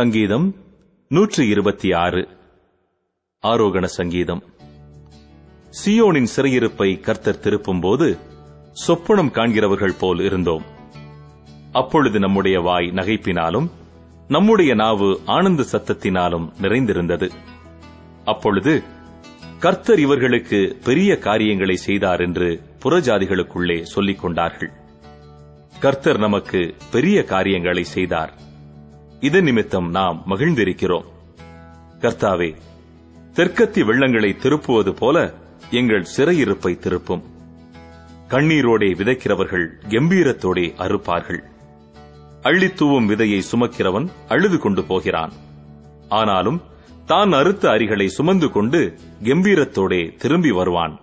சங்கீதம் நூற்றி இருபத்தி ஆறு ஆரோகண சங்கீதம். சியோனின் சிறையிருப்பை கர்த்தர் திருப்பும்போது சொப்பனம் காண்கிறவர்கள் போல் இருந்தோம். அப்பொழுது நம்முடைய வாய் நகைப்பினாலும் நம்முடைய நாவு ஆனந்த சத்தத்தினாலும் நிறைந்திருந்தது. அப்பொழுது கர்த்தர் இவர்களுக்கு பெரிய காரியங்களை செய்தார் என்று புறஜாதிகளுக்குள்ளே சொல்லிக் கொண்டார்கள் கர்த்தர் நமக்கு பெரிய காரியங்களை செய்தார். இதன் நிமித்தம் நாம் மகிழ்ந்திருக்கிறோம். கர்த்தாவே தெற்கத்தி வெள்ளங்களை திருப்புவது போல எங்கள் சிறையிருப்பை திருப்பும். கண்ணீரோடே விதைக்கிறவர்கள் கம்பீரத்தோடே அறுப்பார்கள். அள்ளித்தூவும் விதையை சுமக்கிறவன் அழுது கொண்டு போகிறான். ஆனாலும் தான் அறுத்த அரிகளை சுமந்து கொண்டு கம்பீரத்தோடே திரும்பி வருவான்.